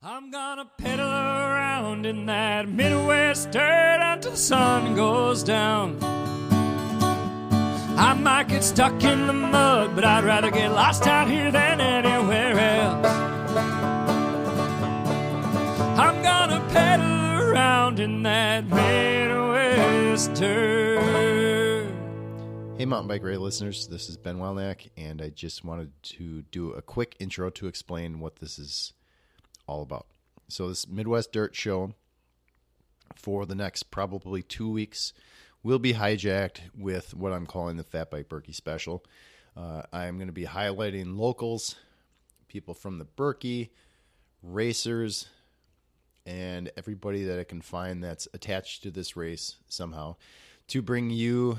I'm gonna pedal around in that Midwest dirt until the sun goes down. I might get stuck in the mud, but I'd rather get lost out here than anywhere else. I'm gonna pedal around in that Midwest dirt. Hey, Mountain Bike Radio listeners, this is Ben Welnak, and I just wanted to do a quick intro to explain what this is all about. So, this Midwest Dirt Show for the next probably two weeks will be hijacked with what I'm calling the Fat Bike Birkie Special. Uh, I'm going to be highlighting locals, people from the Birkie, racers, and everybody that I can find that's attached to this race somehow to bring you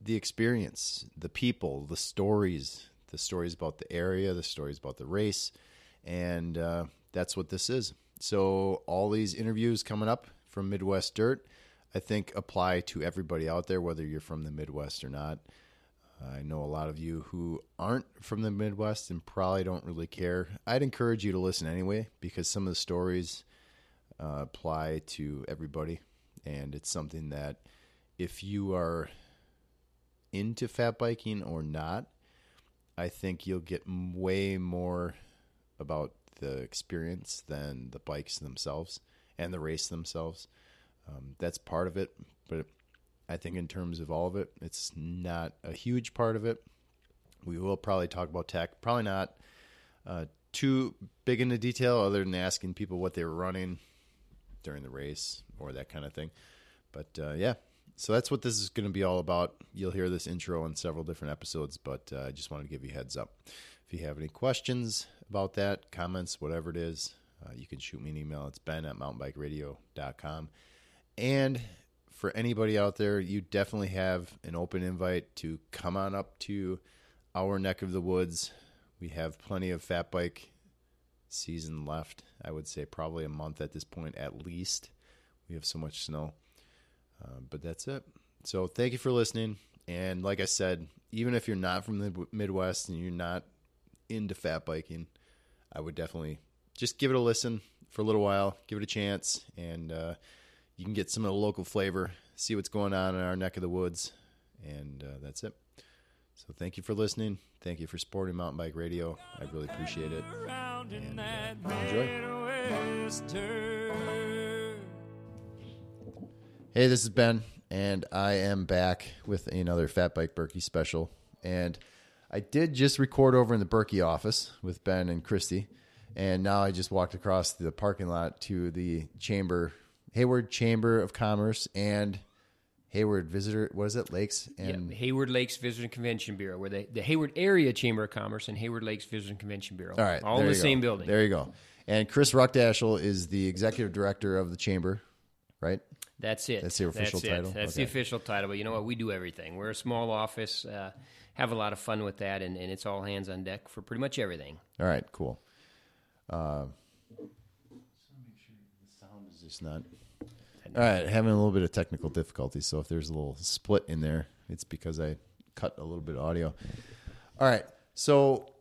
the experience, the people, the stories, the stories about the area, the stories about the race, and uh, that's what this is. So all these interviews coming up from Midwest Dirt, I think apply to everybody out there, whether you're from the Midwest or not. I know a lot of you who aren't from the Midwest and probably don't really care. I'd encourage you to listen anyway because some of the stories uh, apply to everybody, and it's something that if you are into fat biking or not, I think you'll get way more about the experience than the bikes themselves and the race themselves. Um, that's part of it, but I think in terms of all of it, it's not a huge part of it. We will probably talk about tech, probably not uh, too big into detail, other than asking people what they were running during the race or that kind of thing. But uh, yeah, so that's what this is going to be all about. You'll hear this intro in several different episodes, but uh, I just wanted to give you heads up. If you have any questions about that, comments, whatever it is, uh, you can shoot me an email. It's ben at mountainbikeradio.com. And for anybody out there, you definitely have an open invite to come on up to our neck of the woods. We have plenty of fat bike season left. I would say probably a month at this point at least. We have so much snow. Uh, but that's it. So thank you for listening. And like I said, even if you're not from the Midwest and you're not into fat biking, I would definitely just give it a listen for a little while, give it a chance, and uh, you can get some of the local flavor, see what's going on in our neck of the woods, and uh, that's it. So thank you for listening. Thank you for supporting Mountain Bike Radio. I really appreciate it. And, uh, enjoy. Hey, this is Ben, and I am back with another Fat Bike Birkie special. And I did just record over in the Birkie office with Ben and Christy, and now I just walked across the parking lot to the Chamber, Hayward Chamber of Commerce, and Hayward Visitor. What is it? Lakes and yeah, Hayward Lakes Visitor and Convention Bureau, where they, the Hayward Area Chamber of Commerce and Hayward Lakes Visitor and Convention Bureau, all right, all in the same go. building. There you go. And Chris Ruckdaschel is the executive director of the chamber, right? That's it. That's the official That's it. title? That's Okay. the official title. But you know what? We do everything. We're a small office. Uh, have a lot of fun with that, and, and it's all hands on deck for pretty much everything. All right, cool. Uh, so make sure the sound is just not. All right, having a little bit of technical difficulties. So if there's a little split in there, it's because I cut a little bit of audio. All right, so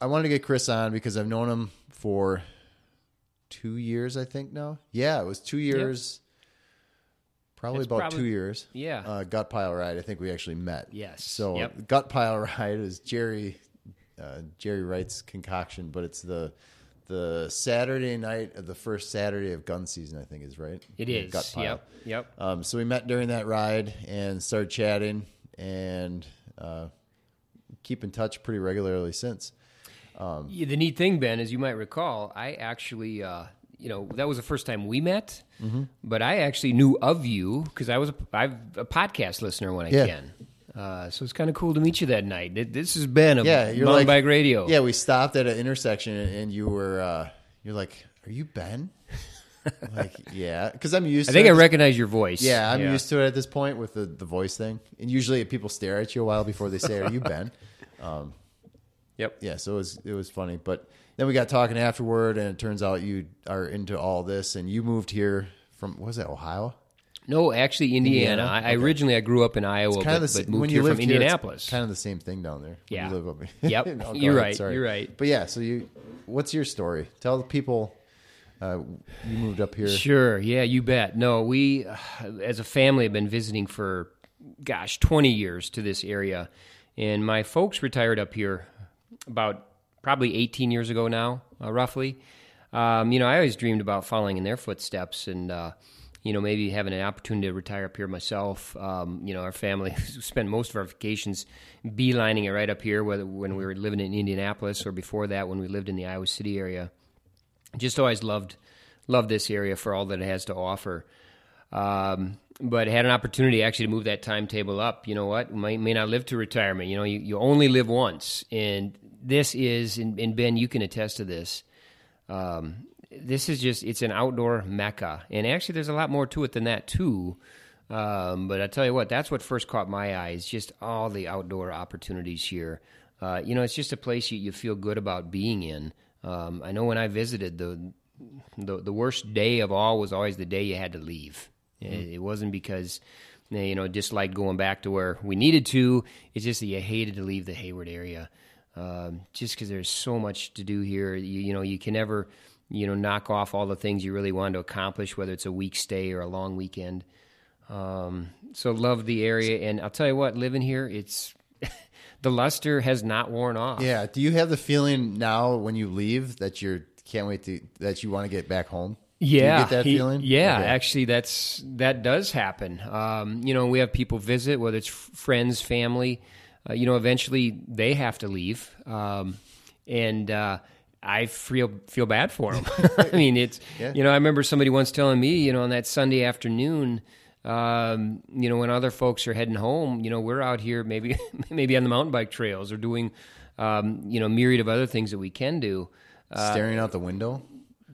I wanted to get Chris on because I've known him for two years, I think now. Yeah, it was two years. Probably It's about probably- two years. Yeah. Uh, gut pile ride. I think we actually met. Yes. So Yep. gut pile ride is Jerry uh, Jerry Wright's concoction, but it's the the Saturday night of the first Saturday of gun season. I think is right. It is. Gut pile. Yep. Yep. Um, so we met during that ride and started chatting and uh, keep in touch pretty regularly since. Yeah, the neat thing, Ben, as you might recall, I actually, uh, you know, that was the first time we met, Mm-hmm. but I actually knew of you because I was a, I'm a podcast listener when I Yeah. can. Uh, so it's kind of cool to meet you that night. Th- This has been a Yeah, you're mountain like bike radio. Yeah, we stopped at an intersection and you were uh, you're like, "Are you Ben?" Like, yeah, because I'm used. To I think it. I recognize your voice. Yeah, I'm used to it at this point with the, the voice thing. And usually people stare at you a while before they say, "Are you Ben?" um, Yep. yeah, so it was it was funny. But then we got talking afterward, and it turns out you are into all this, and you moved here from what was that Ohio? No, actually, Indiana. Indiana? I, I originally I grew up in Iowa, Kind but, of the but moved when here from here, Indianapolis. kind of the same thing down there. Yeah. you live up. Yep, No, you're ahead, right, sorry. you're right. But yeah, so you, what's your story? Tell the people Uh, you moved up here. Sure. Yeah, you bet. No, we, uh, as a family, have been visiting for, gosh, 20 years to this area. And my folks retired up here about probably 18 years ago now, uh, roughly. Um, you know, I always dreamed about following in their footsteps and, uh, you know, maybe having an opportunity to retire up here myself. Um, you know, our family spent most of our vacations beelining it right up here, whether when we were living in Indianapolis or before that when we lived in the Iowa City area. Just always loved loved this area for all that it has to offer. Um, but had an opportunity actually to move that timetable up. You know what? May, may not live to retirement. You know, you, you only live once, and this is, and, and Ben, you can attest to this. Um, this is just it's an outdoor mecca, and actually, there's a lot more to it than that too. Um, but I tell you what, that's what first caught my eyes. Just all the outdoor opportunities here. Uh, you know, it's just a place you, you feel good about being in. Um, I know when I visited, the, the the worst day of all was always the day you had to leave. Mm-hmm. It, it, wasn't because you know disliked going back to where we needed to. It's just that you hated to leave the Hayward area, um, just because there's so much to do here. You, you know, you can never you know knock off all the things you really want to accomplish, whether it's a week stay or a long weekend. Um, so love the area, and I'll tell you what, living here, it's the luster has not worn off. Yeah. Do you have the feeling now when you leave that you're can't wait to that you want to get back home? Yeah, get that he, feeling? Yeah, okay. actually, that's that does happen. Um, you know, we have people visit, whether it's friends, family. Uh, you know, eventually they have to leave, um, and uh, I feel feel bad for them. I mean, it's yeah. you know, I remember somebody once telling me, you know, on that Sunday afternoon. Um, you know, when other folks are heading home, you know, we're out here maybe maybe on the mountain bike trails or doing, um, you know, myriad of other things that we can do. Uh, Staring out the window.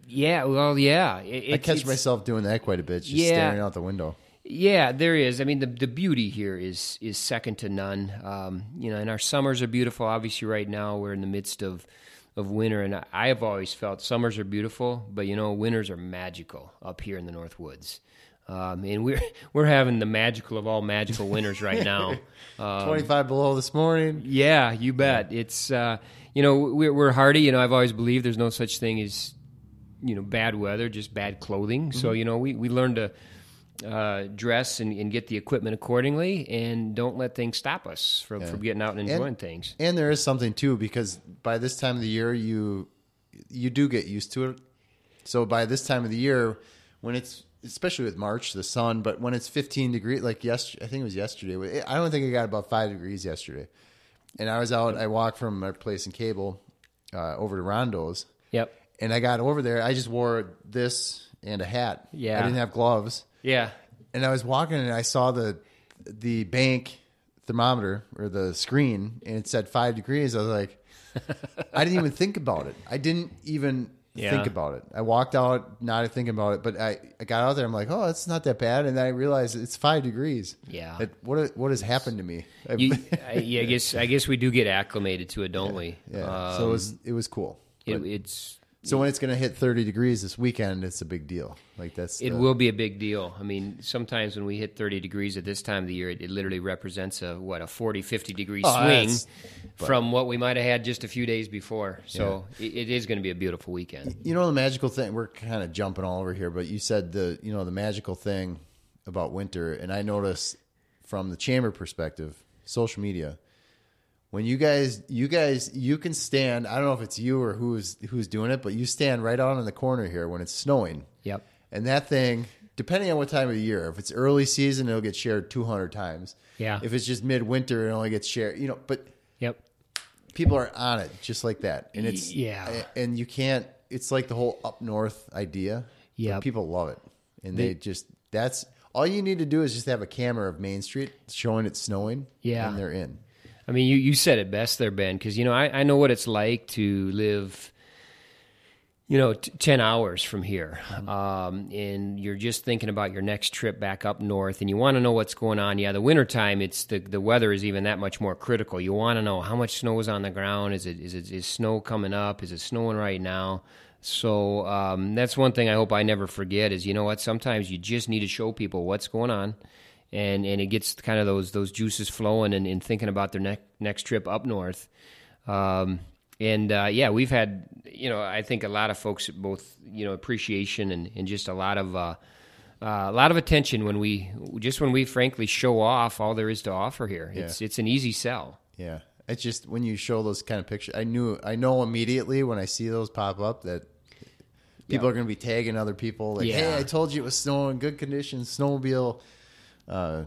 Yeah, well, yeah. It, I catch myself doing that quite a bit, just yeah, staring out the window. Yeah, there is. I mean, the the beauty here is is second to none. Um, you know, and our summers are beautiful. Obviously, right now we're in the midst of of winter, and I have always felt summers are beautiful, but you know, winters are magical up here in the North Woods. Um, and we're we're having the magical of all magical winters right now. Um, Twenty five below this morning. Yeah, you bet. It's uh, you know we're, we're hardy. You know, I've always believed there's no such thing as you know bad weather, just bad clothing. Mm-hmm. So you know we we learn to uh, dress and, and, get the equipment accordingly, and don't let things stop us from, yeah. from getting out and enjoying and, things. And there is something too because by this time of the year you you do get used to it. So by this time of the year, when it's especially with March, the sun, but when it's 15 degrees, like yesterday, I think it was yesterday. I don't think it got about five degrees yesterday. And I was out. I walked from my place in Cable uh, over to Rondo's. Yep and I got over there. I just wore this and a hat. Yeah, I didn't have gloves. Yeah, and I was walking and I saw the the bank thermometer or the screen, and it said five degrees. I was like, I didn't even think about it. I didn't even yeah. think about it. I walked out not thinking about it, but I, I got out there. I'm like, oh, it's not that bad, and then I realized it's five degrees. Yeah. It, what what has happened to me? You, I, yeah, I guess I guess we do get acclimated to it, don't yeah, we? Yeah. Um, so it was it was cool. It, it's so when it's going to hit 30 degrees this weekend, it's a big deal. Like that's it the, will be a big deal. I mean, sometimes when we hit 30 degrees at this time of the year, it, it literally represents a what a 40, 50 degree oh, swing from what we might have had just a few days before. So yeah. it, it is going to be a beautiful weekend. You know the magical thing. We're kind of jumping all over here, but you said the you know the magical thing about winter, and I notice from the chamber perspective, social media when you guys you guys you can stand i don't know if it's you or who's who's doing it but you stand right on in the corner here when it's snowing. Yep. And that thing depending on what time of the year if it's early season it'll get shared 200 times. Yeah. If it's just midwinter it only gets shared you know but yep. people are on it just like that. And it's yeah. and you can't it's like the whole up north idea yeah people love it. And they, they just that's all you need to do is just have a camera of main street showing it snowing yeah. and they're in I mean, you, you said it best there, Ben, because, you know, I, I know what it's like to live, you know, t- 10 hours from here. Mm-hmm. Um, and you're just thinking about your next trip back up north and you want to know what's going on. Yeah, the wintertime, it's the, the weather is even that much more critical. You want to know how much snow is on the ground. Is it, is it, is snow coming up? Is it snowing right now? So um, that's one thing I hope I never forget is, you know what, sometimes you just need to show people what's going on and and it gets kind of those those juices flowing and, and thinking about their next next trip up north. Um, and uh, yeah, we've had you know I think a lot of folks both you know appreciation and, and just a lot of uh, uh, a lot of attention when we just when we frankly show off all there is to offer here. It's it's an easy sell. Yeah. It's just when you show those kind of pictures, I knew, I know immediately when I see those pop up that people Yeah. are going to be tagging other people. Like, hey, Yeah. I told you it was snowing, good conditions. Snowmobile uh,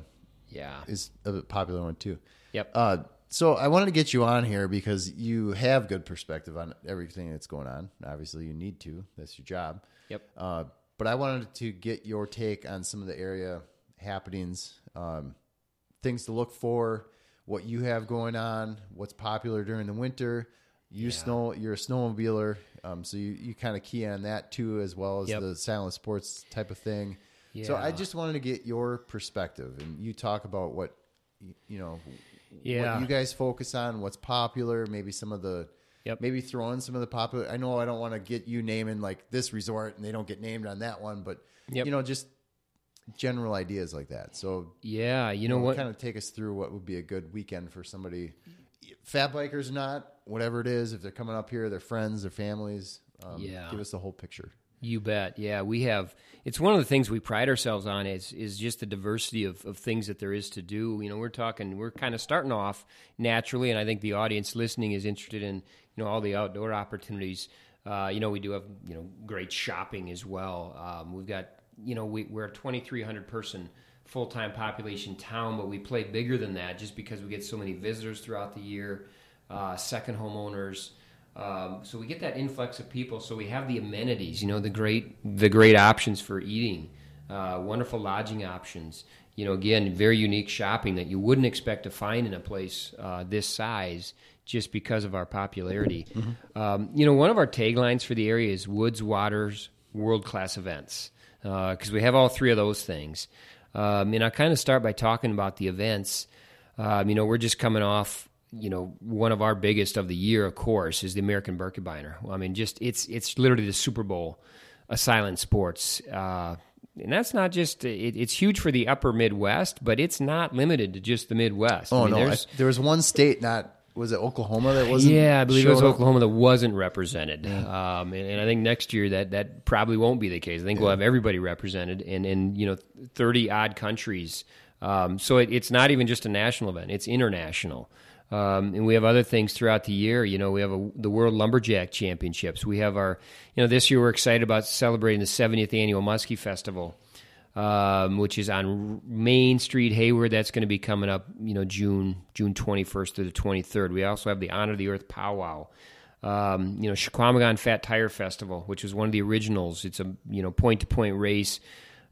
Yeah. is a popular one too. Yep. Uh, so I wanted to get you on here because you have good perspective on everything that's going on. Obviously, you need to. That's your job. Yep. Uh, but I wanted to get your take on some of the area happenings, um, things to look for, what you have going on, what's popular during the winter. You snow, you're a snowmobiler, um, so you, you kind of key on that too, as well as Yep. the silent sports type of thing. So I just wanted to get your perspective, and you talk about what you know, Yeah. what you guys focus on, what's popular, maybe some of the, Yep. maybe throw in some of the popular. I know I don't want to get you naming like this resort and they don't get named on that one, but Yep. you know, just general ideas like that. So Yeah. You know what? kind of take us through what would be a good weekend for somebody, fat bikers or not, whatever it is. If they're coming up here, their friends, their families. Um, Yeah. give us the whole picture. You bet. Yeah, we have. It's one of the things we pride ourselves on is is just the diversity of, of things that there is to do. You know, we're talking. We're kind of starting off naturally, and I think the audience listening is interested in you know all the outdoor opportunities. Uh, you know, we do have you know great shopping as well. Um, we've got you know we, we're a twenty three hundred person full time population town, but we play bigger than that just because we get so many visitors throughout the year, uh, second homeowners. Um, so we get that influx of people. So we have the amenities, you know, the great the great options for eating, uh, wonderful lodging options. You know, again, very unique shopping that you wouldn't expect to find in a place uh, this size just because of our popularity. Um, you know, one of our taglines for the area is Woods Waters World Class Events because we have all three of those things. Um, and I kind of start by talking about the events. Um, you know, we're just coming off you know one of our biggest of the year of course is the american birkebeiner i mean just it's it's literally the super bowl of silent sports uh, and that's not just it, it's huge for the upper midwest but it's not limited to just the midwest Oh I mean, no, I, there was one state not was it Oklahoma that wasn't? yeah, I believe it was up? Oklahoma that wasn't represented, um, and, and I think next year that that probably won't be the case. I think we'll have everybody represented, and and you know, thirty odd countries. Um, so it, it's not even just a national event; it's international. Um, and we have other things throughout the year. You know, we have a, the World Lumberjack Championships. We have our, you know, this year we're excited about celebrating the 70th annual Muskie Festival um, which is on Main Street, Hayward. That's going to be coming up, you know, June June 21st to the 23rd. We also have the Honor of the Earth Powwow. Um, you know, Chequamegon Fat Tire Festival, which was one of the originals. It's a you know point to point race,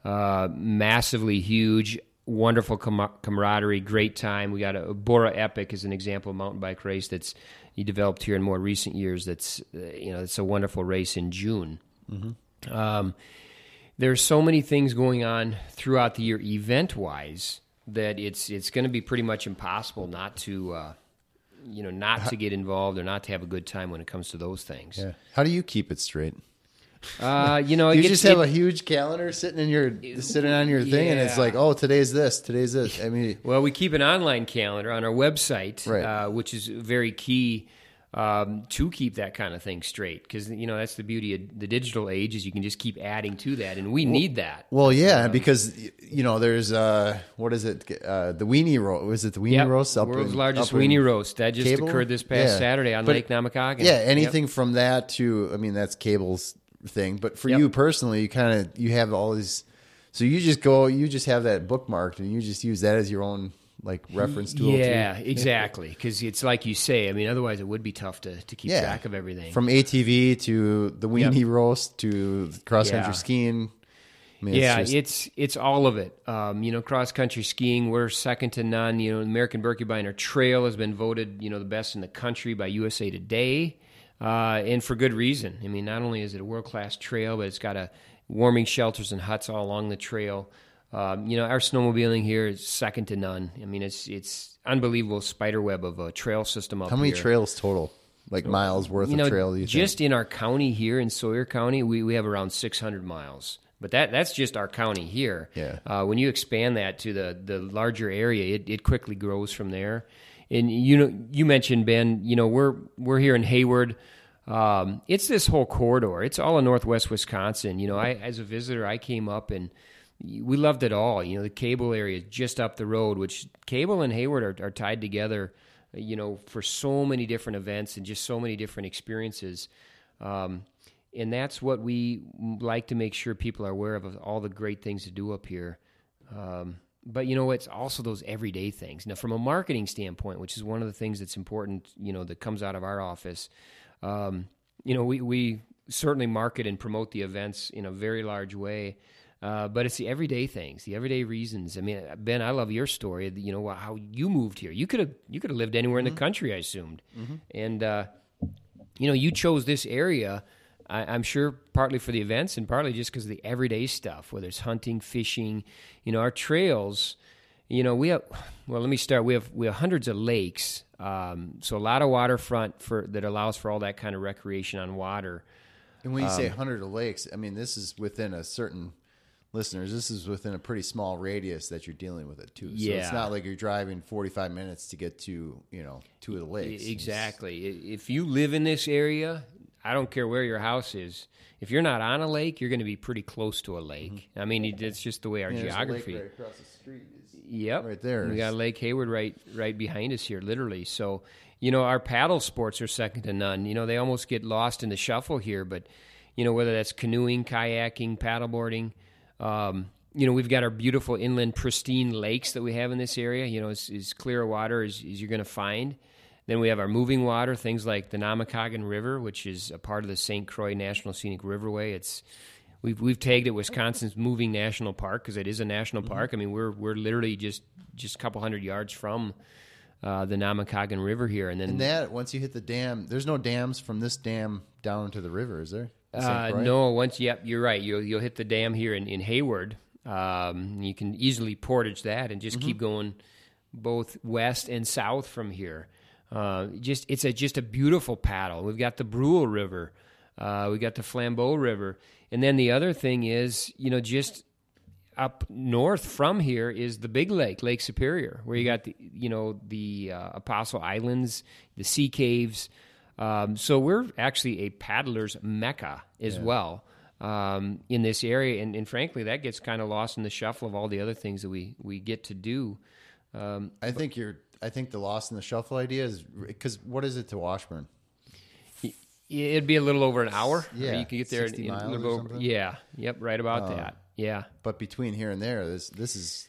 uh, massively huge, wonderful com- camaraderie, great time. We got a Borah Epic as an example of mountain bike race that's he developed here in more recent years. That's uh, you know it's a wonderful race in June. Um, there's so many things going on throughout the year event wise that it's it's going to be pretty much impossible not to uh, you know not to get involved or not to have a good time when it comes to those things. Yeah. How do you keep it straight? Uh, you know, You gets- just have it- a huge calendar sitting in your sitting on your thing, and it's like, oh, today's this, today's this. I mean, Well, we keep an online calendar on our website, Right. uh, which is very key um, to keep that kind of thing straight. Because you know that's the beauty of the digital age is you can just keep adding to that, and we need that. well, yeah, because you know, there's uh, what is it? Uh, the weenie roast. Was it the weenie Yep. roast? Up world's in- largest weenie roast that just Cable? occurred this past Yeah. Saturday on But- Lake Namakagon. Yeah, Yep. anything from that to, I mean, that's cable's thing. But for Yep. you personally, you kind of you have all these. So you just go, you just have that bookmarked, and you just use that as your own like reference tool. too. Yeah, exactly. Because it's like you say. I mean, otherwise it would be tough to, to keep Yeah. track of everything. From ATV to the weenie roast to cross country Yeah. skiing. I mean, yeah, it's, it's, just, it's all of it. Um, you know, cross country skiing, we're second to none. You know, American Birkebeiner Trail has been voted you know the best in the country by USA Today, uh, and for good reason. I mean, not only is it a world class trail, but it's got a warming shelters and huts all along the trail. Um, you know, our snowmobiling here is second to none. I mean, it's it's unbelievable spider web of a trail system up how many here. trails total? Like miles worth you of trail? Do you just in our county here in Sawyer County, we, we have around 600 miles. But that that's just our county here. Yeah. Uh, when you expand that to the, the larger area, it, it quickly grows from there. And you know, you mentioned Ben. You know, we're we're here in Hayward. Um, it's this whole corridor. It's all in Northwest Wisconsin. You know, I as a visitor, I came up and we loved it all. You know, the cable area just up the road, which cable and Hayward are, are tied together. You know, for so many different events and just so many different experiences. Um, and that's what we like to make sure people are aware of, of all the great things to do up here. Um, but you know, it's also those everyday things. Now, from a marketing standpoint, which is one of the things that's important, you know, that comes out of our office, um, you know, we, we certainly market and promote the events in a very large way. Uh, but it's the everyday things, the everyday reasons. I mean, Ben, I love your story. You know how you moved here. You could have you could have lived anywhere mm-hmm. in the mm-hmm. country, I assumed. Mm-hmm. And uh, you know, you chose this area. I, am sure partly for the events and partly just because of the everyday stuff, whether it's hunting, fishing. You know, our trails. You know, we have. Well, let me start. We have we have hundreds of lakes, um, so a lot of waterfront for that allows for all that kind of recreation on water. And when you um, say hundred of lakes, I mean this is within a certain listeners, this is within a pretty small radius that you're dealing with it too. So yeah. it's not like you're driving 45 minutes to get to, you know, two of the lakes. Exactly. If you live in this area, I don't care where your house is. If you're not on a lake, you're going to be pretty close to a lake. Mm-hmm. I mean, it's just the way our yeah, geography. right across the street. Is Yep, right there. We got Lake Hayward right right behind us here, literally. So, you know, our paddle sports are second to none. You know, they almost get lost in the shuffle here, but you know, whether that's canoeing, kayaking, paddleboarding, um, you know, we've got our beautiful inland, pristine lakes that we have in this area. You know, as, as clear water as, as you're going to find. Then we have our moving water, things like the Namekagon River, which is a part of the St. Croix National Scenic Riverway. It's we've we've tagged it Wisconsin's moving national park because it is a national mm-hmm. park. I mean, we're we're literally just just a couple hundred yards from uh, the Namekagon River here, and then and that once you hit the dam, there's no dams from this dam down to the river, is there? Uh, no, once yep, you're right. You'll you'll hit the dam here in in Hayward. Um, you can easily portage that and just mm-hmm. keep going both west and south from here. Uh, just it's a just a beautiful paddle. We've got the Brule River, uh, we got the Flambeau River, and then the other thing is, you know, just up north from here is the big lake, Lake Superior, where you mm-hmm. got the you know the uh, Apostle Islands, the sea caves. Um, so we're actually a paddler's mecca as yeah. well um, in this area, and, and, frankly, that gets kind of lost in the shuffle of all the other things that we we get to do. Um, I think you're. I think the lost in the shuffle idea is because what is it to Washburn? It'd be a little over an hour. Yeah, you could get there in, in a little over. Yeah, yep, right about uh, that. Yeah, but between here and there, this this is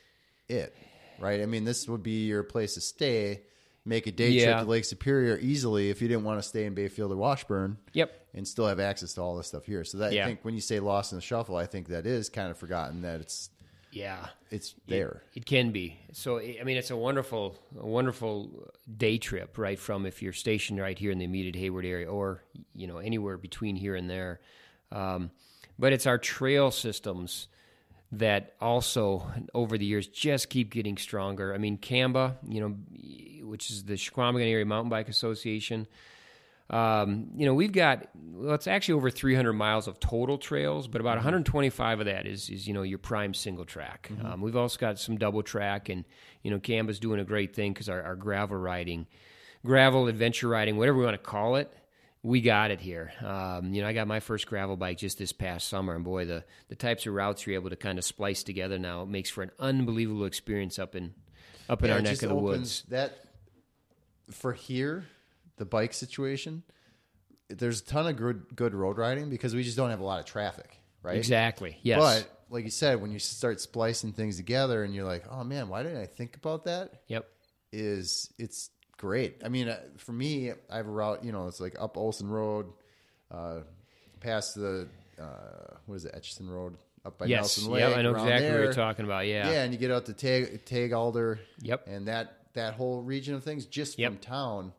it, right? I mean, this would be your place to stay make a day yeah. trip to Lake Superior easily if you didn't want to stay in Bayfield or Washburn. Yep. And still have access to all this stuff here. So that yeah. I think when you say lost in the shuffle, I think that is kind of forgotten that it's yeah, it's there. It, it, can be. So I mean, it's a wonderful, a wonderful day trip, right? From if you're stationed right here in the immediate Hayward area, or you know anywhere between here and there. Um, but it's our trail systems that also over the years just keep getting stronger. I mean, CAMBA, you know, which is the Chequamegon Area Mountain Bike Association. Um, you know, we've got well, it's actually over 300 miles of total trails, but about 125 of that is is you know your prime single track. Mm-hmm. Um, we've also got some double track, and you know, CAMBA's doing a great thing because our, our gravel riding, gravel adventure riding, whatever we want to call it, we got it here. Um, you know, I got my first gravel bike just this past summer, and boy, the the types of routes you're able to kind of splice together now makes for an unbelievable experience up in up in yeah, our neck of the woods. That for here, the bike situation, there's a ton of good good road riding because we just don't have a lot of traffic, right? Exactly. Yes. But like you said, when you start splicing things together, and you're like, oh man, why didn't I think about that? Yep. Is it's great. I mean, uh, for me, I have a route. You know, it's like up Olson Road, uh, past the uh, what is it, Etchison Road, up by yes. Nelson Lake. Yeah, I know exactly there. what you're talking about. Yeah, yeah, and you get out to Tag, Tag Alder. Yep, and that that whole region of things just yep. from town.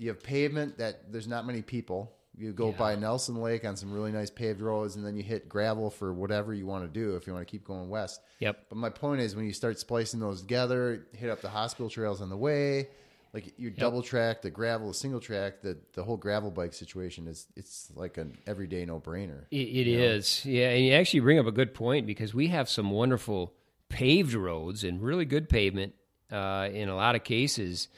You have pavement that there's not many people. You go yeah. by Nelson Lake on some really nice paved roads, and then you hit gravel for whatever you want to do if you want to keep going west. Yep. But my point is, when you start splicing those together, hit up the hospital trails on the way, like you yep. double track the gravel, the single track, the the whole gravel bike situation is it's like an everyday no brainer. it, it is, know? yeah. And you actually bring up a good point because we have some wonderful paved roads and really good pavement uh, in a lot of cases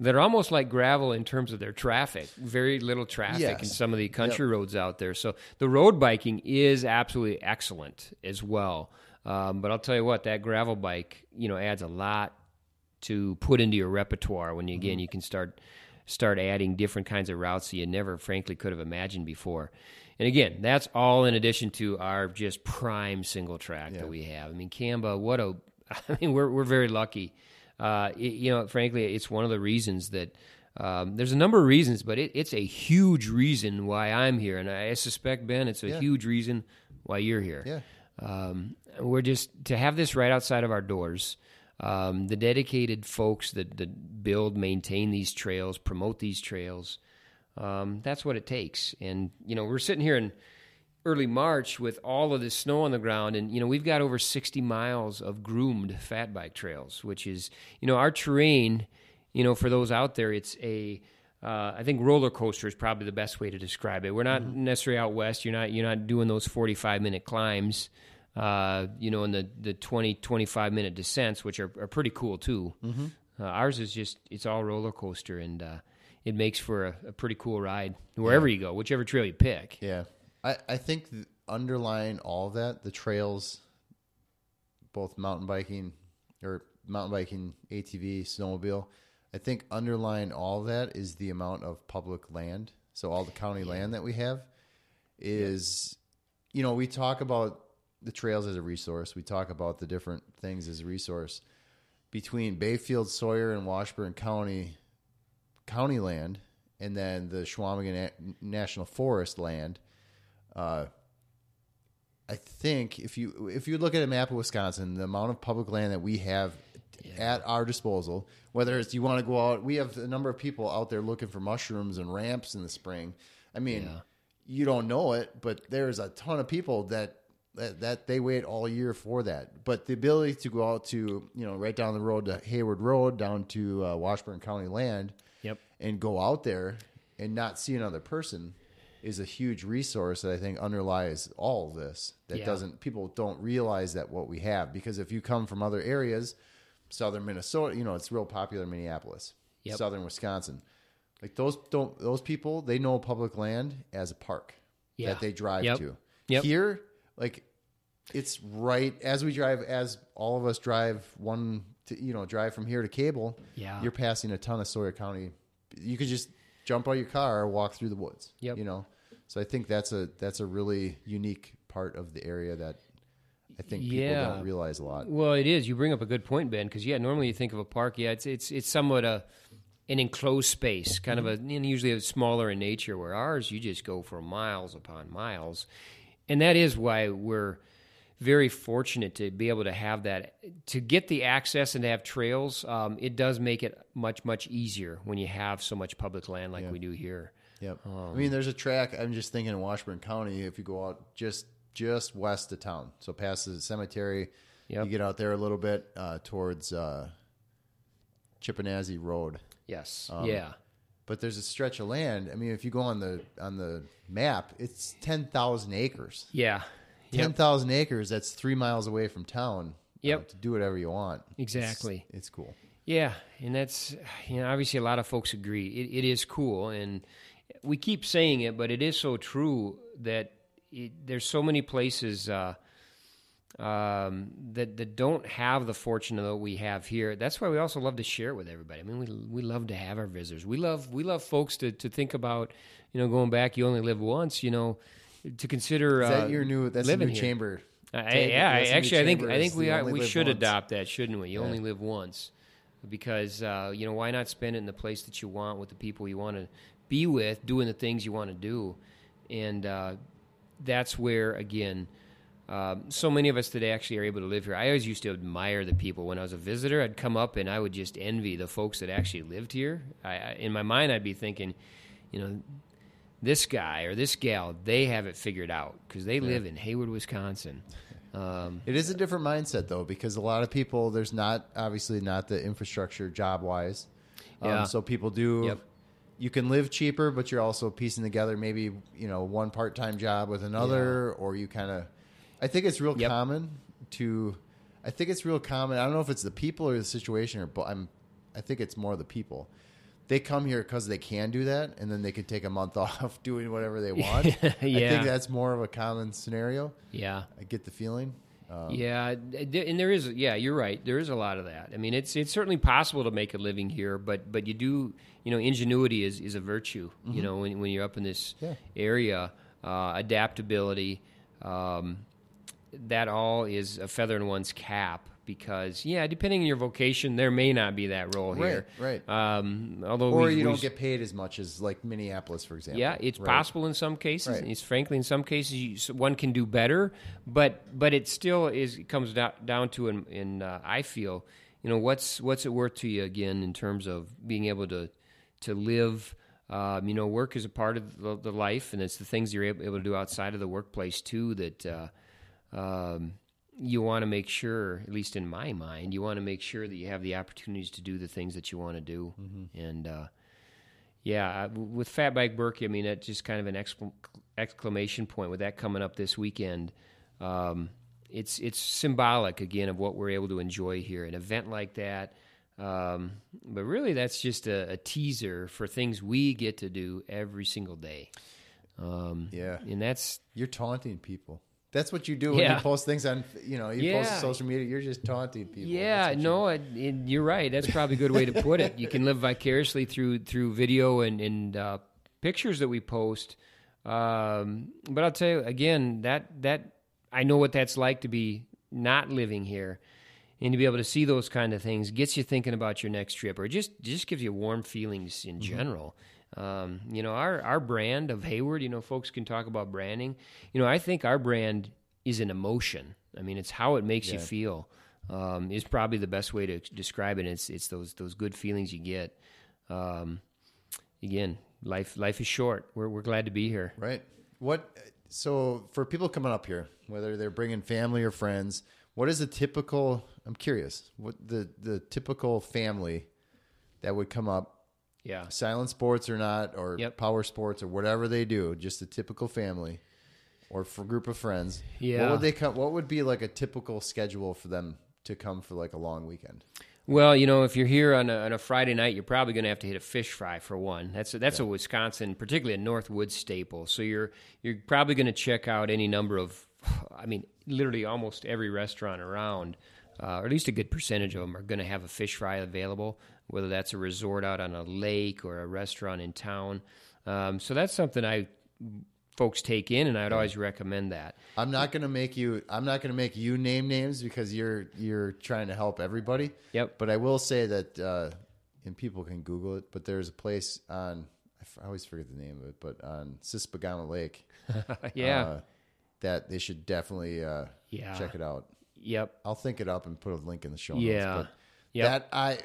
that are almost like gravel in terms of their traffic. Very little traffic Yes. in some of the country roads out there. So the road biking is absolutely excellent as well. Um, but I'll tell you what, that gravel bike, you know, adds a lot to put into your repertoire when you again you can start start adding different kinds of routes that you never frankly could have imagined before. And again, that's all in addition to our just prime single track that we have. I mean, CAMBA, what a I mean, we're we're very lucky. Uh, it- you know, frankly, it's one of the reasons that um, there's a number of reasons, but it, it's a huge reason why I'm here, and I suspect Ben, it's a Yeah. huge reason why you're here. Yeah. Um, we're just to have this right outside of our doors. Um, the dedicated folks that, that build, maintain these trails, promote these trails. Um, that's what it takes. And you know, we're sitting here in early March with all of this snow on the ground, and you know, we've got over 60 miles of groomed fat bike trails, which is you know our terrain. You know, for those out there, it's a uh, I think roller coaster is probably the best way to describe it. We're not necessarily out west. You're not you're not doing those 45 minute climbs. Uh, you know, in the, the 20, 25 minute descents, which are, are pretty cool too. Mm-hmm. Uh, ours is just, it's all roller coaster and uh, it makes for a, a pretty cool ride wherever you go, whichever trail you pick. Yeah, I I think underlying all of that, the trails, both mountain biking or mountain biking, ATV, snowmobile. I think underlying all of that is the amount of public land. So all the county land that we have is, you know, we talk about the trails as a resource. We talk about the different things as a resource. Between Bayfield, Sawyer, and Washburn County, county land, and then the Chequamegon National Forest land, uh, I think if you if you look at a map of Wisconsin, the amount of public land that we have at our disposal, whether it's you want to go out, we have a number of people out there looking for mushrooms and ramps in the spring. I mean, Yeah. you don't know it, but there's a ton of people that, that that they wait all year for that. But the ability to go out to you know right down the road to Hayward Road down to uh, Washburn County land, Yep. and go out there and not see another person is a huge resource that I think underlies all of this. That Yeah. doesn't people don't realize that what we have because if you come from other areas, southern Minnesota, you know, it's real popular in Minneapolis, Yep. southern Wisconsin. Like those don't those people they know public land as a park Yeah. that they drive Yep. to. Yep. Here, like it's right as we drive as all of us drive one to you know drive from here to cable Yeah. you're passing a ton of sawyer county you could just jump out of your car walk through the woods Yep. you know so i think that's a that's a really unique part of the area that i think people Yeah. don't realize a lot Well, it is. You bring up a good point, Ben, because yeah, normally you think of a park, yeah, it's it's it's somewhat a an enclosed space, kind of a mm-hmm. and usually a smaller in nature. Where ours, you just go for miles upon miles, and that is why we're very fortunate to be able to have that to get the access and to have trails. Um, it does make it much much easier when you have so much public land like we do here. Yep. Um, I mean, there's a track. I'm just thinking in Washburn County. If you go out just just west of town, so past the cemetery, Yep. you get out there a little bit uh, towards uh, Chippenazy Road. Yes. Um, yeah. But there's a stretch of land. I mean, if you go on the on the map, it's ten thousand acres. Yeah. Ten thousand acres. That's three miles away from town. uh, Yep. to do whatever you want. It's- Exactly. It's, cool. Yeah, and that's you know obviously a lot of folks agree it, it is cool, and we keep saying it, but it is so true that it, there's so many places uh, um, that that don't have the fortune that we have here. That's why we also love to share it with everybody. I mean, we we love to have our visitors. We love we love folks to to think about you know going back. You only live once. You know, to consider Is uh, that your new? That's living new here. chamber. I, yeah, I, new actually, I think I think we are, we should once. adopt that, shouldn't we? You only live once, because uh, you know why not spend it in the place that you want with the people you want to be with, doing the things you want to do, and uh, that's where again. Um, so many of us today actually are able to live here. I always used to admire the people when I was a visitor. I'd come up and I would just envy the folks that actually lived here. I, I, in my mind, I'd be thinking, you know, this guy or this gal, they have it figured out because they live in Hayward, Wisconsin. Um, It is a different mindset though, because a lot of people there's not obviously not the infrastructure job wise. Um, Yeah. So people do. Yep. You can live cheaper, but you're also piecing together maybe you know one part time job with another, or you kind of. I think it's real Yep. common to. I think it's real common. I don't know if it's the people or the situation, or but I'm. I think it's more the people they come here because they can do that, and then they can take a month off doing whatever they want. I think that's more of a common scenario. Yeah. I get the feeling. Um, Yeah, and there is. Yeah, you're right. There is a lot of that. I mean, it's it's certainly possible to make a living here, but but you do. You know, ingenuity is is a virtue. You know, when when you're up in this Yeah. area, uh, adaptability, um, that all is a feather in one's cap. Because yeah, depending on your vocation, there may not be that role here. Right, Um, although or we've- you don't get paid as much as like Minneapolis, for example. yeah, it's Right. possible in some cases. Right. It's frankly in some cases you, so one can do better, but but it still is it comes down, down to in, in uh, I feel you know what's what's it worth to you again in terms of being able to to live. Um, you know, work is a part of the, the life, and it's the things you're able, able to do outside of the workplace too that. Uh, um, you want to make sure, at least in my mind, you want to make sure that you have the opportunities to do the things that you want to do. And uh, yeah, with Fat Bike Birkie, I mean, that's just kind of an exclam- exclamation point with that coming up this weekend. Um, it's it's symbolic again of what we're able to enjoy here. An event like that, um, but really, that's just a, a teaser for things we get to do every single day. Um, Yeah. and that's You're taunting people. That's what you do when Yeah. you post things on, you know, you post Yeah. on social media. You're just taunting people. Yeah, no, it, it, you're right. That's probably a good way to put it. You can live vicariously through through video and and uh, pictures that we post. Um, but I'll tell you again that that I know what that's like to be not living here, and to be able to see those kind of things gets you thinking about your next trip, or just just gives you warm feelings in general. Um, you know, our our brand of Hayward. You know, folks can talk about branding. You know, I think our brand is an emotion. I mean, it's how it makes you feel. Um, is probably the best way to describe it. It's it's those those good feelings you get. Um, again, life life is short. We're we're glad to be here. Right. What? So for people coming up here, whether they're bringing family or friends, what is a typical? I'm curious. What the the typical family that would come up, Yeah. silent sports or not, or Yep. power sports or whatever they do, just a typical family, or for group of friends. Yeah. What Yeah. would they come? What would be like a typical schedule for them to come for like a long weekend? Well, you know, if you're here on a, on a Friday night, you're probably going to have to hit a fish fry for one. That's a, that's a Wisconsin, particularly a Northwood staple. So you're you're probably going to check out any number of, I mean, literally almost every restaurant around, uh, or at least a good percentage of them are going to have a fish fry available. Whether that's a resort out on a lake or a restaurant in town. Um, so that's something I folks take in, and I'd always recommend that. I'm not gonna make you. I'm not gonna make you name names because you're you're trying to help everybody. Yep. But I will say that, uh, and people can Google it. But there's a place on. I always forget the name of it, but on Sissabagama Lake. yeah. uh, that they should definitely uh, Yeah. check it out. Yep. I'll think it up and put a link in the show notes. Yeah. But Yep. That I,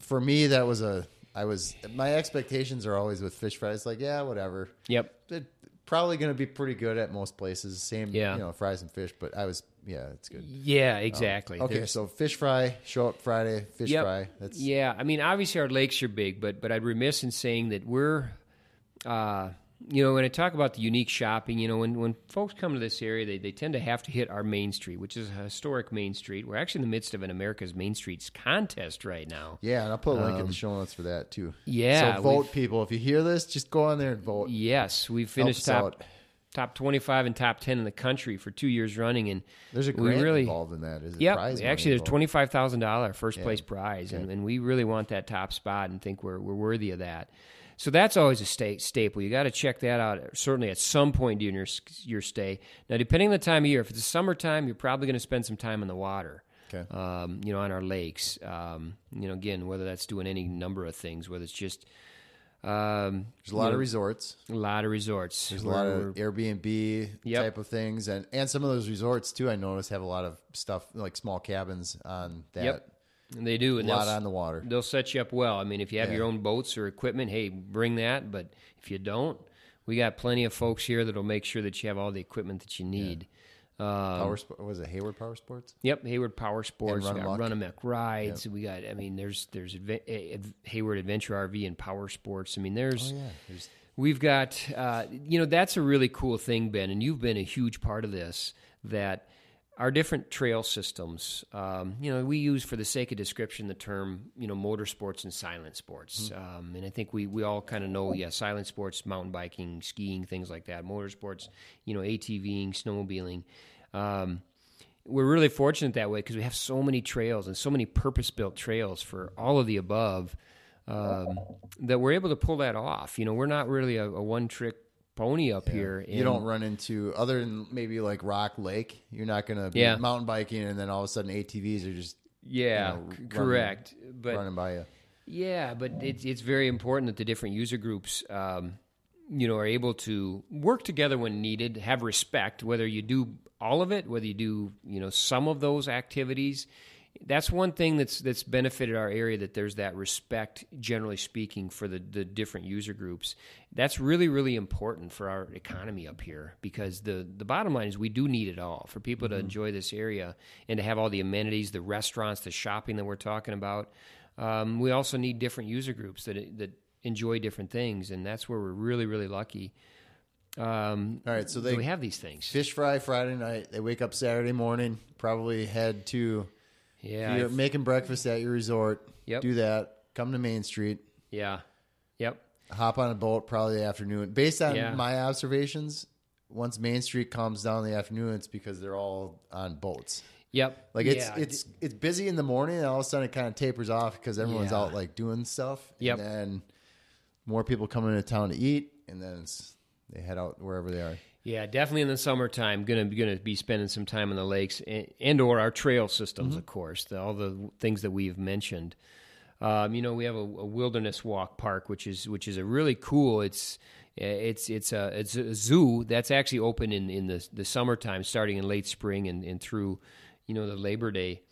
for me, that was a. I was my expectations are always with fish fries. Like, yeah, whatever. Yep. It, probably going to be pretty good at most places. Same, Yeah. you know, fries and fish. But I was, yeah, it's good. Yeah. Exactly. Okay, There's- so fish fry, show up Friday, fish Yep. fry. That's yeah. I mean, obviously our lakes are big, but but I'd remiss in saying that we're, uh, you know, when I talk about the unique shopping, you know, when when folks come to this area, they they tend to have to hit our main street, which is a historic main street. We're actually in the midst of an America's Main Streets contest right now. yeah, and I'll put a link in the show notes for that too. Um, yeah, so vote people. If you hear this, just go on there and vote. Yes, we've finished top out. top twenty five and top ten in the country for two years running, and There's a we grant really, involved in that. Is it Yeah, actually, there's twenty five thousand dollar first place prize, and, and we really want that top spot and think we're we're worthy of that. So that's always a sta- staple. You got to check that out certainly at some point during your your stay. Now, depending on the time of year, if it's summertime, you're probably going to spend some time in the water. Okay. Um, you know, on our lakes. Um, you know, again, whether that's doing any number of things, whether it's just um, There's a lot of resorts. a lot of resorts. There's a lot of Airbnb Yep. type of things, and and some of those resorts too. I noticed have a lot of stuff like small cabins on that. Yep. And they do, A and lot on the water. They'll set you up well. I mean, if you have Yeah. your own boats or equipment, hey, bring that. But if you don't, we got plenty of folks here that'll make sure that you have all the equipment that you need. Um, Power Sp- was it Hayward Power Sports? Yep, Hayward Power Sports, Run we got Amok. Run Amok rides. We got, I mean, there's there's Adve- eh, Hayward Adventure RV and Power Sports. I mean, there's Oh yeah. There's, We've got, uh, you know, that's a really cool thing, Ben, and you've been a huge part of this. That our different trail systems. Um, you know, we use for the sake of description the term you know motorsports and silent sports, um, and I think we we all kind of know yeah silent sports, mountain biking, skiing, things like that. Motorsports, you know, ATVing, snowmobiling. Um, we're really fortunate that way because we have so many trails and so many purpose built trails for all of the above um, that we're able to pull that off. You know, we're not really a, a one trick pony up here. You don't run into other than maybe like Rock Lake. You're not going to be Yeah. mountain biking and then all of a sudden ATVs are just Yeah, you know, running- correct. But running by you. Yeah, but it's it's very important that the different user groups, um, you know, are able to work together when needed, have respect. Whether you do all of it, whether you do you know some of those activities, that's one thing that's that's benefited our area. That there's that respect, generally speaking, for the the different user groups. That's really really important for our economy up here because the the bottom line is we do need it all for people to enjoy this area and to have all the amenities, the restaurants, the shopping that we're talking about. Um, we also need different user groups that that enjoy different things, and that's where we're really really lucky. Um, All right, so they we have these things. fish fry Friday night. They wake up Saturday morning, probably head to Yeah, you're I've- making breakfast at your resort. Yep. Do that. Come to Main Street. yeah, yep, Hop on a boat probably the afternoon. Based on Yeah. my observations, once Main Street calms down in the afternoon, it's because they're all on boats. yep. Like it's Yeah, it's it's busy in the morning, and all of a sudden it kind of tapers off because everyone's Yeah. out like doing stuff. Yep. And then more people come into town to eat, and then it's, they head out wherever they are. Yeah, definitely in the summertime. Gonna gonna be spending some time in the lakes and, and or our trail systems, Mm-hmm. of course. The, all the things that we've mentioned. Um, you know, we have a, a wilderness walk park, which is which is a really cool. It's it's it's a it's a zoo that's actually open in in the the summertime, starting in late spring and, and through you know the Labor Day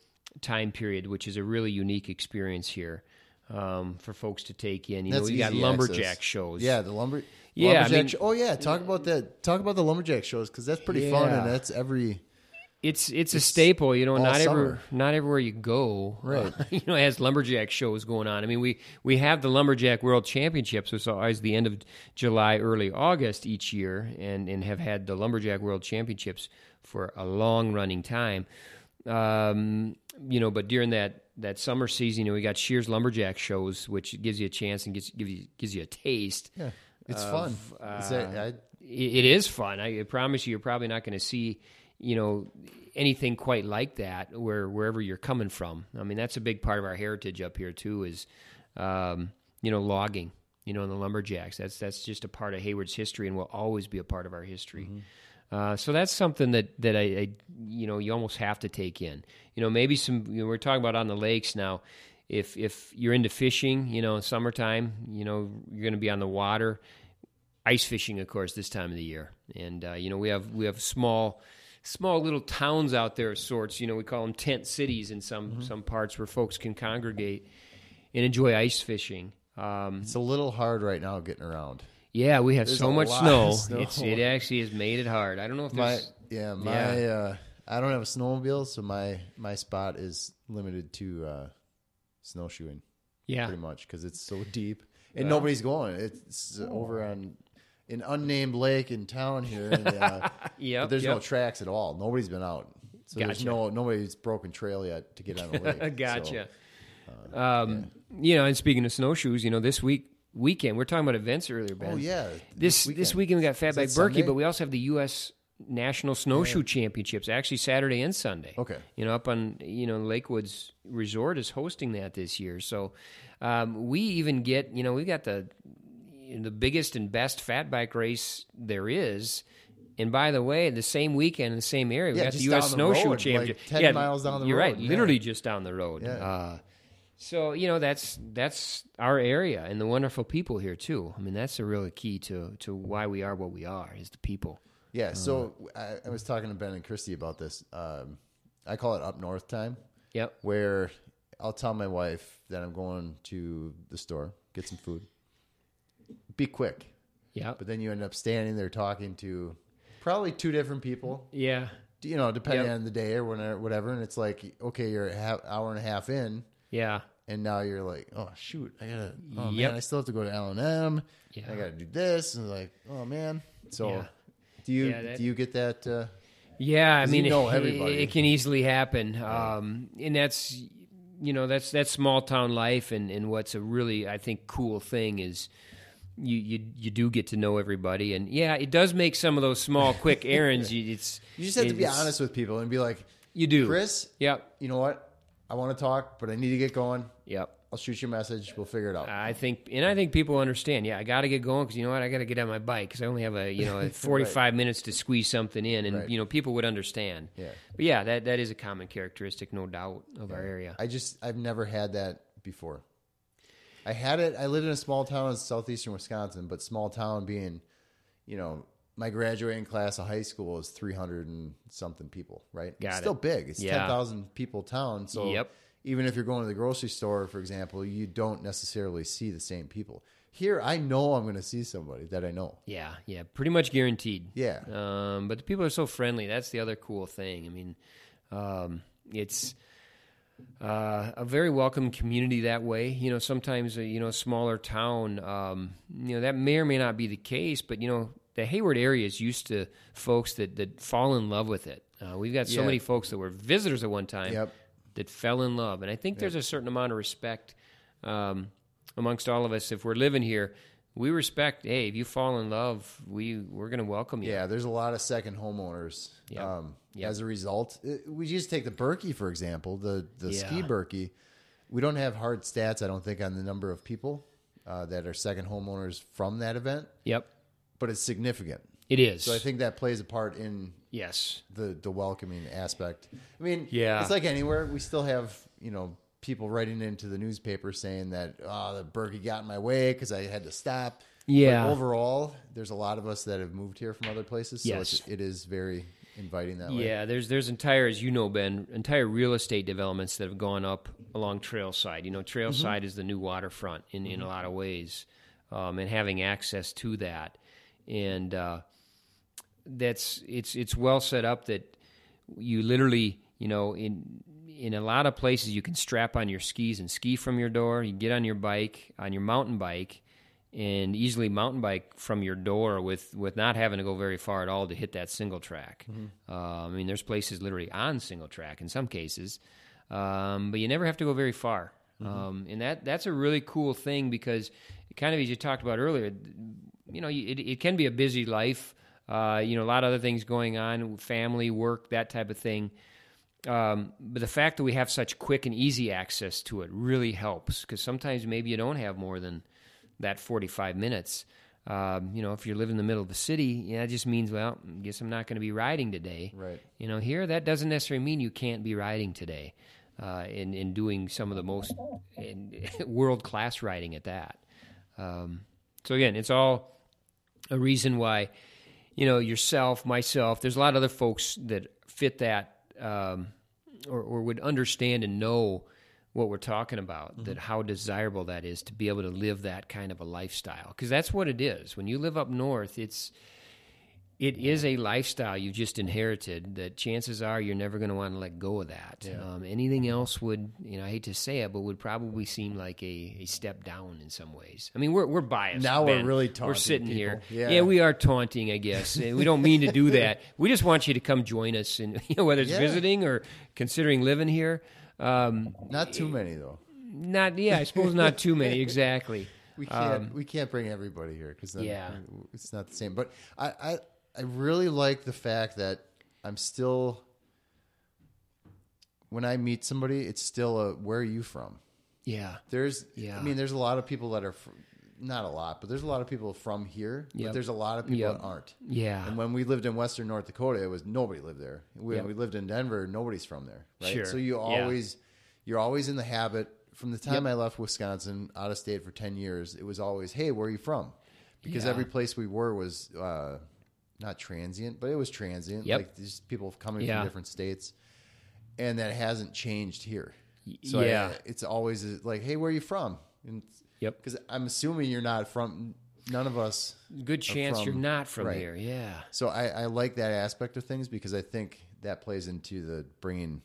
time period, which is a really unique experience here um, for folks to take in. You know, That's we got easy lumberjack access. shows. Yeah, the lumber. Yeah, I mean- sh- oh yeah, talk about that. Talk about the lumberjack shows because that's pretty fun, and that's every It's it's a staple, you know. Not every not everywhere you go, Right. uh, you know, has lumberjack shows going on. I mean, we we have the lumberjack world championships, which is always the end of July, early August each year, and and have had the lumberjack world championships for a long running time. Um, you know, but during that that summer season, you know, we got Scheer's lumberjack shows, which gives you a chance and gives gives you gives you a taste. yeah, it's fun. It's a- I- It, it is fun. I promise you, you're probably not going to see, you know, anything quite like that where wherever you're coming from. I mean, that's a big part of our heritage up here too. Is, um, you know, logging. You know, and the lumberjacks. That's that's just a part of Hayward's history and will always be a part of our history. Uh, so that's something that that I, I, you know, you almost have to take in. You know, maybe some. You know, we're talking about on the lakes now. If if you're into fishing, you know, in summertime, you know, you're going to be on the water ice fishing, of course, this time of the year. And uh, you know, we have we have small small little towns out there of sorts. You know, we call them tent cities in some some parts where folks can congregate and enjoy ice fishing. Um, it's a little hard right now getting around. Yeah, we have There's so much snow. snow. It's it actually has made it hard. I don't know if My there's yeah, my Yeah. Uh, I don't have a snowmobile, so my my spot is limited to uh, snowshoeing yeah pretty much because it's so deep and nobody's going. It's over on an unnamed lake in town here. And, uh, Yep, but there's no tracks at all. Nobody's been out. So there's no nobody's broken trail yet to get on the lake. So, gotcha. um, You know, and speaking of snowshoes, you know, this week weekend we're talking about events earlier, Ben. oh yeah, This this weekend, we got that Fat Bike Birkie, but we also have the U.S. National Snowshoe Championships, actually Saturday and Sunday. Okay. you know, up on you know Lakewoods Resort is hosting that this year. So um, we even get you know we got the the biggest and best fat bike race there is. And by the way, the same weekend in the same area, we Yeah, got the U.S. Snowshoe road, like Championship. 10 yeah, miles down the you're road, right, yeah. literally just down the road. Yeah. Uh, so you know that's that's our area and the wonderful people here too. I mean that's the real key to to why we are what we are is the people. Yeah, so I, I was talking to Ben and Christy about this. Um, I call it up north time, Yep. where I'll tell my wife that I'm going to the store, get some food. Be quick. Yep. But then you end up standing there talking to probably two different people, Yeah. you know, depending Yep. on the day or whenever, whatever. And it's like, okay, you're a half, hour and a half in, Yeah. And now you're like, oh shoot, I gotta, oh Yep. man, I still have to go to L and M. Yeah. I gotta do this, and like, oh man. So, Yeah. do you Yeah, that- do you get that? Uh, Yeah, I mean, you know it- everybody. It, can easily happen, um, and that's you know that's that's small town life, and, and what's a really I think cool thing is you you you do get to know everybody, and yeah, it does make some of those small quick errands. you, it's You just have to be honest with people and be like, You do, Chris, Yep, you know what? I want to talk, but I need to get going. yep. I'll shoot you a message. We'll figure it out. I think, and I think people understand. Yeah, I got to get going because you know what? I got to get on my bike because I only have a you know forty five minutes to squeeze something in, and Right. you know people would understand. Yeah. but yeah, that that is a common characteristic, no doubt, of our area. I just I've never had that before. I had it. I lived in a small town in southeastern Wisconsin, but small town being, you know, my graduating class of high school is three hundred and something people. Right? Got it's it. still big. It's Yeah. ten thousand people town. So Yep. even if you're going to the grocery store, for example, you don't necessarily see the same people. Here, I know I'm going to see somebody that I know. Yeah, yeah, pretty much guaranteed. Yeah. Um, but the people are so friendly. That's the other cool thing. I mean, um, it's uh, a very welcome community that way. You know, sometimes, uh, you know, a smaller town, um, you know, that may or may not be the case, but, you know, the Hayward area is used to folks that, that fall in love with it. Uh, we've got so Yeah. many folks that were visitors at one time Yep. that fell in love. And I think there's a certain amount of respect um, amongst all of us. If we're living here, we respect, hey, if you fall in love, we, we're going to welcome you. Yeah, there's a lot of second homeowners. Yep. Um, Yep. As a result, It- we just take the Birkie for example, the the ski Yeah. Birkie. We don't have hard stats, I don't think, on the number of people uh, that are second homeowners from that event, Yep. But it's significant. It is. So I think that plays a part in yes. the the welcoming aspect. I mean, Yeah. it's like anywhere. We still have you know people writing into the newspaper saying that oh the Birkie got in my way because I had to stop. Yeah. But overall, there's a lot of us that have moved here from other places, so Yes. it's, it is very inviting that way. Yeah, there's there's entire, as you know, Ben, entire real estate developments that have gone up along Trailside. You know, Trailside mm-hmm. is the new waterfront in, in a mm-hmm. lot of ways, um, and having access to that, and uh, that's it's it's well set up that you literally, you know, in in a lot of places you can strap on your skis and ski from your door. You get on your bike, on your mountain bike, and easily mountain bike from your door with, with not having to go very far at all to hit that single track. Uh, I mean, there's places literally on single track in some cases, um, but you never have to go very far. Um, and that that's a really cool thing because, kind of as you talked about earlier, you know, it, it can be a busy life. Uh, you know, a lot of other things going on, family, work, that type of thing. Um, but the fact that we have such quick and easy access to it really helps because sometimes maybe you don't have more than that 45 minutes. Um, you know, if you live in the middle of the city, yeah, that just means, well, I guess I'm not going to be riding today. Right. You know, here that doesn't necessarily mean you can't be riding today uh, and, and doing some of the most world class riding at that. Um, so again, it's all a reason why, you know, yourself, myself, there's a lot of other folks that fit that um, or, or would understand and know what we're talking about, that how desirable that is to be able to live that kind of a lifestyle. Because that's what it is. When you live up north, it's it is a lifestyle you've just inherited that chances are you're never going to want to let go of that. Um, anything else would, you know, I hate to say it, but would probably seem like a, a step down in some ways. I mean, we're, we're biased. Now we're Ben. really We're sitting people. here. Yeah. we are taunting, I guess. We don't mean to do that. We just want you to come join us, and you know, whether it's Yeah. visiting or considering living here. Um, Not too many though. not, yeah, I suppose not too many exactly. We can't we can't bring everybody here because Um, yeah. it's not the same. But I, I I really like the fact that I'm still when I meet somebody, it's still a where are you from? Yeah, There's Yeah. I mean, there's a lot of people that are fr- not a lot, but there's a lot of people from here. Yep. But there's a lot of people Yep. that aren't. yeah, And when we lived in Western North Dakota, it was nobody lived there. When Yep. we lived in Denver, nobody's from there. Right. Sure. So you Yeah. always you're always in the habit from the time. I left Wisconsin out of state for ten years, it was always, Hey, where are you from? Because Yeah. every place we were was uh, not transient, but it was transient. Yep. Like these people coming Yeah. from different states. And that hasn't changed here. So yeah. I- it's always uh, like, Hey, where are you from? And Yep. because I'm assuming you're not from none of us good chance from- you're not from right. here. Yeah, so I, I like that aspect of things because I think that plays into the bringing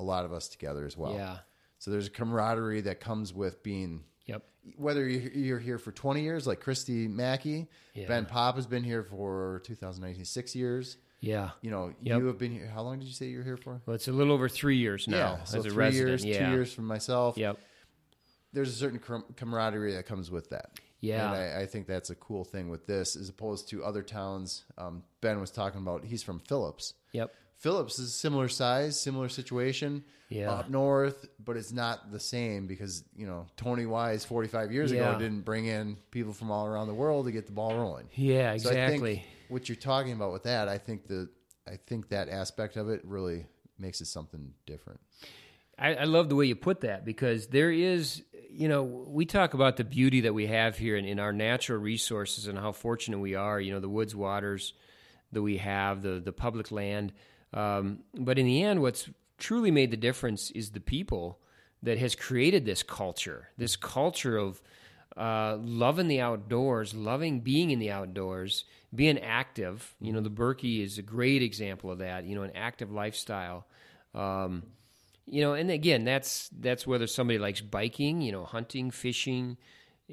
a lot of us together as well. yeah, So there's a camaraderie that comes with being whether you're you're here for 20 years like Christy Mackey, Yeah. Ben Pop has been here for 2019 six years. Yeah. You know, Yep. you have been here. How long did you say you're here for? Well, it's a little over three years now yeah, so as a three resident. years, yeah. two years from myself. Yep. There's a certain camaraderie that comes with that. Yeah. and I, I think that's a cool thing with this, as opposed to other towns. Um, ben was talking about. He's from Phillips. Yep. Phillips is similar size, similar situation. Yeah. Up north, but it's not the same because, you know, Tony Wise 45 years Yeah. ago didn't bring in people from all around the world to get the ball rolling. Yeah, So I think exactly. what you're talking about with that, I think the I think that aspect of it really makes it something different. I, I love the way you put that because there is, you know, we talk about the beauty that we have here in, in our natural resources and how fortunate we are. You know, the woods, waters that we have, the the public land. Um, but in the end, what's truly made the difference is the people that has created this culture. This culture of uh, loving the outdoors, loving being in the outdoors, being active. You know, the Birkie is a great example of that. You know, an active lifestyle. Um, you know, and again, that's that's whether somebody likes biking, you know, hunting, fishing,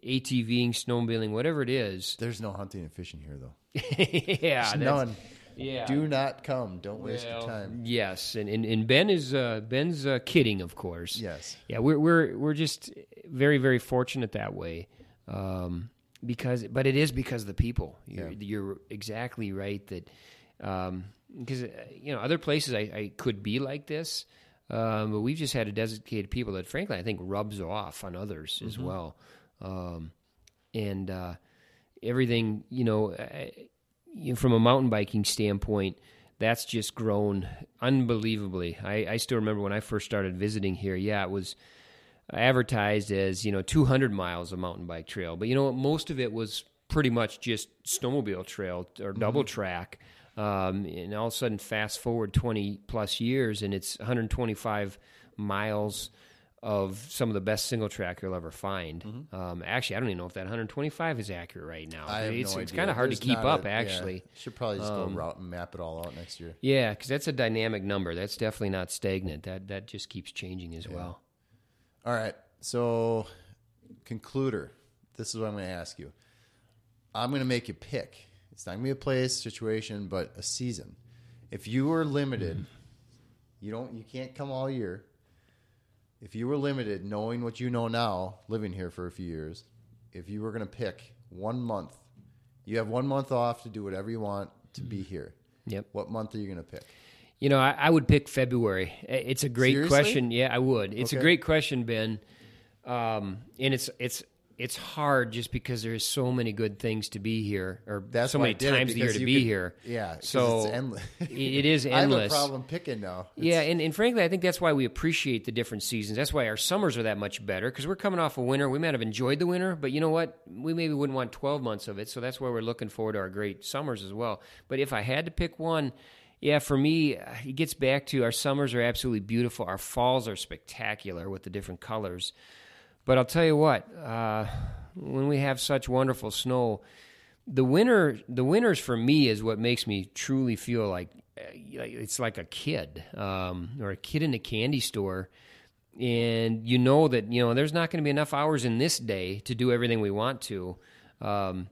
ATVing, snowmobiling, whatever it is. There's no hunting and fishing here though. yeah, None. Yeah. Do not come. Don't waste your time. Yes, and, and, and Ben is uh, Ben's uh, kidding, of course. Yes. Yeah, we're we're we're just very very fortunate that way, um, because but it is because of the people. You're, Yeah. you're exactly right that because you know other places I, I could be like this, um, but we've just had a dedicated people that frankly I think rubs off on others as well, um, and uh, everything you know. I, you know, from a mountain biking standpoint, that's just grown unbelievably. I, I still remember when I first started visiting here. Yeah, it was advertised as you know 200 miles of mountain bike trail, but you know what? Most of it was pretty much just snowmobile trail or double track. Um, and all of a sudden, fast forward 20 plus years, and it's 125 miles of some of the best single track you'll ever find. Um, actually, I don't even know if that 125 is accurate right now. I have it's no it's kind of hard There's to keep up, a- yeah. actually. Should probably just go route and map it all out next year. Yeah, because that's a dynamic number. That's definitely not stagnant. That that just keeps changing as well. All right. So, concluder. This is what I'm going to ask you. I'm going to make you pick. It's not going to be a place, situation, but a season. If you are limited, you don't, you can't come all year. If you were limited, knowing what you know now, living here for a few years, if you were going to pick one month, you have one month off to do whatever you want to be here. Yep. What month are you going to pick? You know, I, I would pick February. It's a great Seriously? question. Yeah, I would. It's a great question, Ben. Um, and it's it's it's hard just because there's so many good things to be here, or That's so many times a year to be could- here. Yeah, So it's endless. it- is I have a endless. problem picking now. Yeah, and, and frankly, I think that's why we appreciate the different seasons. That's why our summers are that much better because we're coming off a winter. We might have enjoyed the winter, but you know what? We maybe wouldn't want 12 months of it. So that's why we're looking forward to our great summers as well. But if I had to pick one, yeah, for me, it gets back to our summers are absolutely beautiful. Our falls are spectacular with the different colors. But I'll tell you what, uh, when we have such wonderful snow, the winter the winters for me is what makes me truly feel like uh, it's like a kid um, or a kid in a candy store. And you know that you know there's not going to be enough hours in this day to do everything we want to. Um,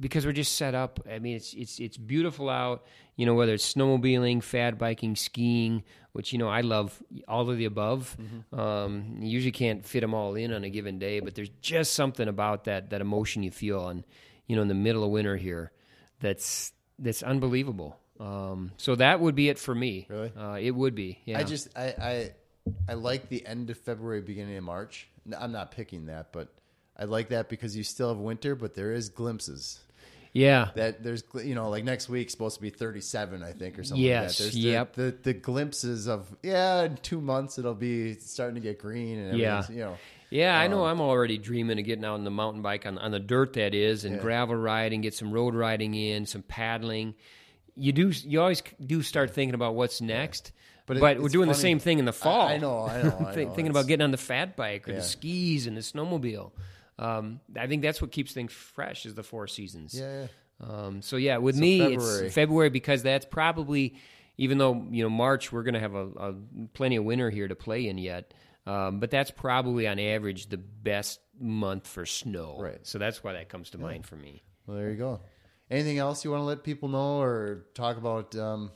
because we're just set up. I mean it's it's it's beautiful out you know whether it's snowmobiling fat biking skiing which you know i love all of the above. Um, you usually can't fit them all in on a given day but there's just something about that that emotion you feel and you know in the middle of winter here that's that's unbelievable. Um, so that would be it for me. Really? uh, it would be yeah. I just I, I I like the end of February, beginning of March. I'm not picking that, but I like that because you still have winter, but there is glimpses. yeah That there's you know like next week's supposed to be 37, I think, or something Yes, like that. There's yep. the, the the glimpses of yeah, in two months it'll be starting to get green and Yeah. you know. Yeah, I Um, know. I'm already dreaming of getting out on the mountain bike on, on the dirt that is, and Yeah. gravel riding, get some road riding in, some paddling. You do. You always do start thinking about what's next. But But, it- we're it's doing the same thing in the fall. I know, I know, I know. Thinking It's- about getting on the fat bike or Yeah. the skis and the snowmobile. Um, I think that's what keeps things fresh is the four seasons. Yeah, yeah. Um, so yeah, with So me, February. it's February because that's probably, even though you know March, we're going to have a, a plenty of winter here to play in yet. Um, but that's probably on average the best month for snow. Right. So that's why that comes to mind for me. Well, there you go. anything else you want to let people know or talk about um,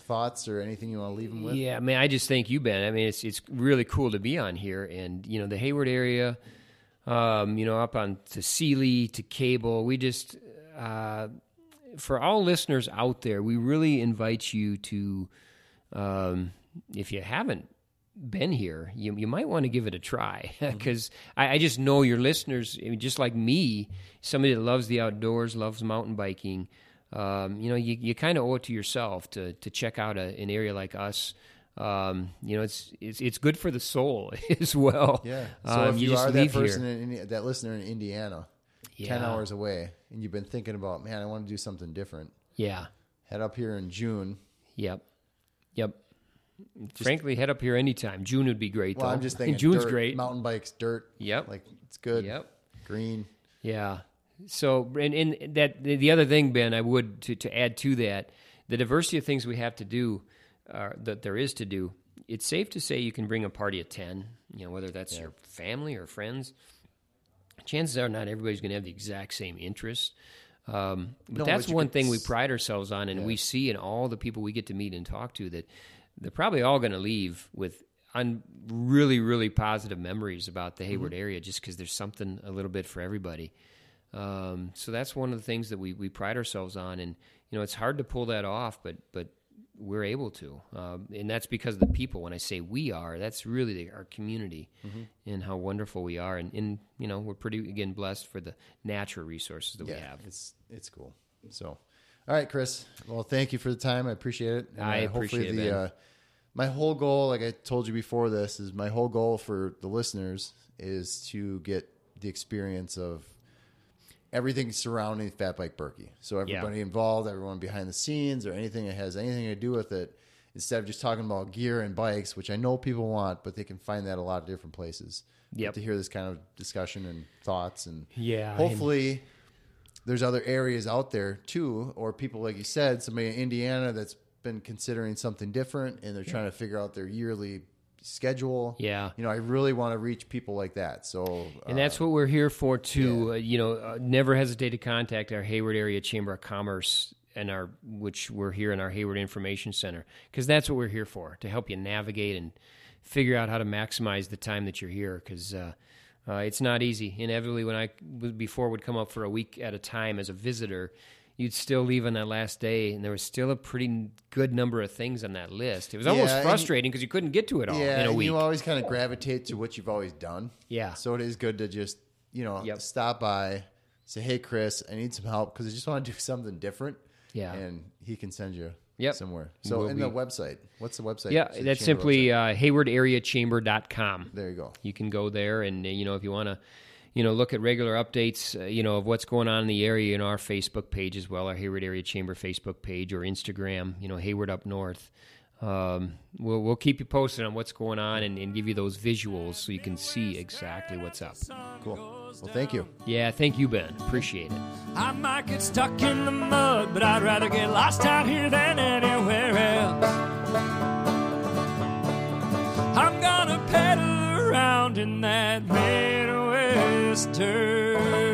thoughts or anything you want to leave them with? Yeah, I mean, I just thank you, Ben. I mean, it's it's really cool to be on here, and you know, the Hayward area, um, you know, up on to Seeley to Cable. We just uh, for all listeners out there, we really invite you to, um, if you haven't been here, you you might want to give it a try because I, I just know your listeners, I mean, just like me, somebody that loves the outdoors, loves mountain biking. Um, you know, you, you kind of owe it to yourself to to check out a, an area like us. Um, you know, it's it's it's good for the soul as well. Yeah. So Um, if you, just are that person, in, that listener in Indiana, ten hours away, and you've been thinking about, man, I want to do something different. Yeah. Head up here in June. Yep. Yep. Frankly, head up here anytime. June would be great. Well, though. I'm just thinking June's dirt, great. Mountain bikes, dirt. Yep. Like it's good. Yep. Green. Yeah. So, and, and that the the other thing, Ben, I would to, to add to that, the diversity of things we have to do, uh, that there is to do. It's safe to say you can bring a party of ten. You know, whether that's your family or friends. Chances are not everybody's going to have the exact same interests. Um, but No, that's but one thing we pride ourselves on, and we see in all the people we get to meet and talk to that they're probably all going to leave with un- really, really positive memories about the Hayward area, just because there's something a little bit for everybody. Um, so that's one of the things that we, we pride ourselves on, and you know it's hard to pull that off, but but we're able to, um, and that's because of the people. When I say we are, that's really the, our community and how wonderful we are, and, and you know we're pretty again blessed for the natural resources that we have. It's it's cool. So, all right, Chris. Well, thank you for the time. I appreciate it. And, I uh, hopefully appreciate it, the uh, my whole goal, like I told you before, this is my whole goal for the listeners is to get the experience of everything surrounding Fat Bike Birkie. So everybody involved, everyone behind the scenes, or anything that has anything to do with it, instead of just talking about gear and bikes, which I know people want, but they can find that a lot of different places. Yep. To hear this kind of discussion and thoughts and Yeah, and- hopefully there's other areas out there too, or people like you said, somebody in Indiana that's been considering something different and they're trying to figure out their yearly schedule. Yeah. you know, I really want to reach people like that. So, And uh, that's what we're here for too. Uh, you know, uh, never hesitate to contact our Hayward Area Chamber of Commerce and our which we're here in our Hayward Information Center because that's what we're here for to help you navigate and figure out how to maximize the time that you're here because uh, uh, it's not easy. Inevitably, when I before would come up for a week at a time as a visitor. You'd still leave on that last day, and there was still a pretty good number of things on that list. It was almost Yeah, and- frustrating because you couldn't get to it all yeah, in a and week. you always kind of gravitate to what you've always done. Yeah. So it is good to just you know Yep. stop by, say, "Hey, Chris, I need some help because I just want to do something different." Yeah. and he can send you Yep. somewhere. So We'll in the website, what's the website? yeah, that's chamber simply uh, haywardareachamber.com. there you go. you can go there and uh, you know if you want to you know look at regular updates uh, you know of what's going on in the area in our facebook page as well our hayward area chamber facebook page or instagram you know hayward up north um, we'll, we'll keep you posted on what's going on and, and give you those visuals so you can see exactly what's up Cool. Well, thank you. yeah thank you ben appreciate it I might get stuck in the mud, but I'd rather get lost out here than anywhere else. I'm gonna pedal around in that Midwest Dirt.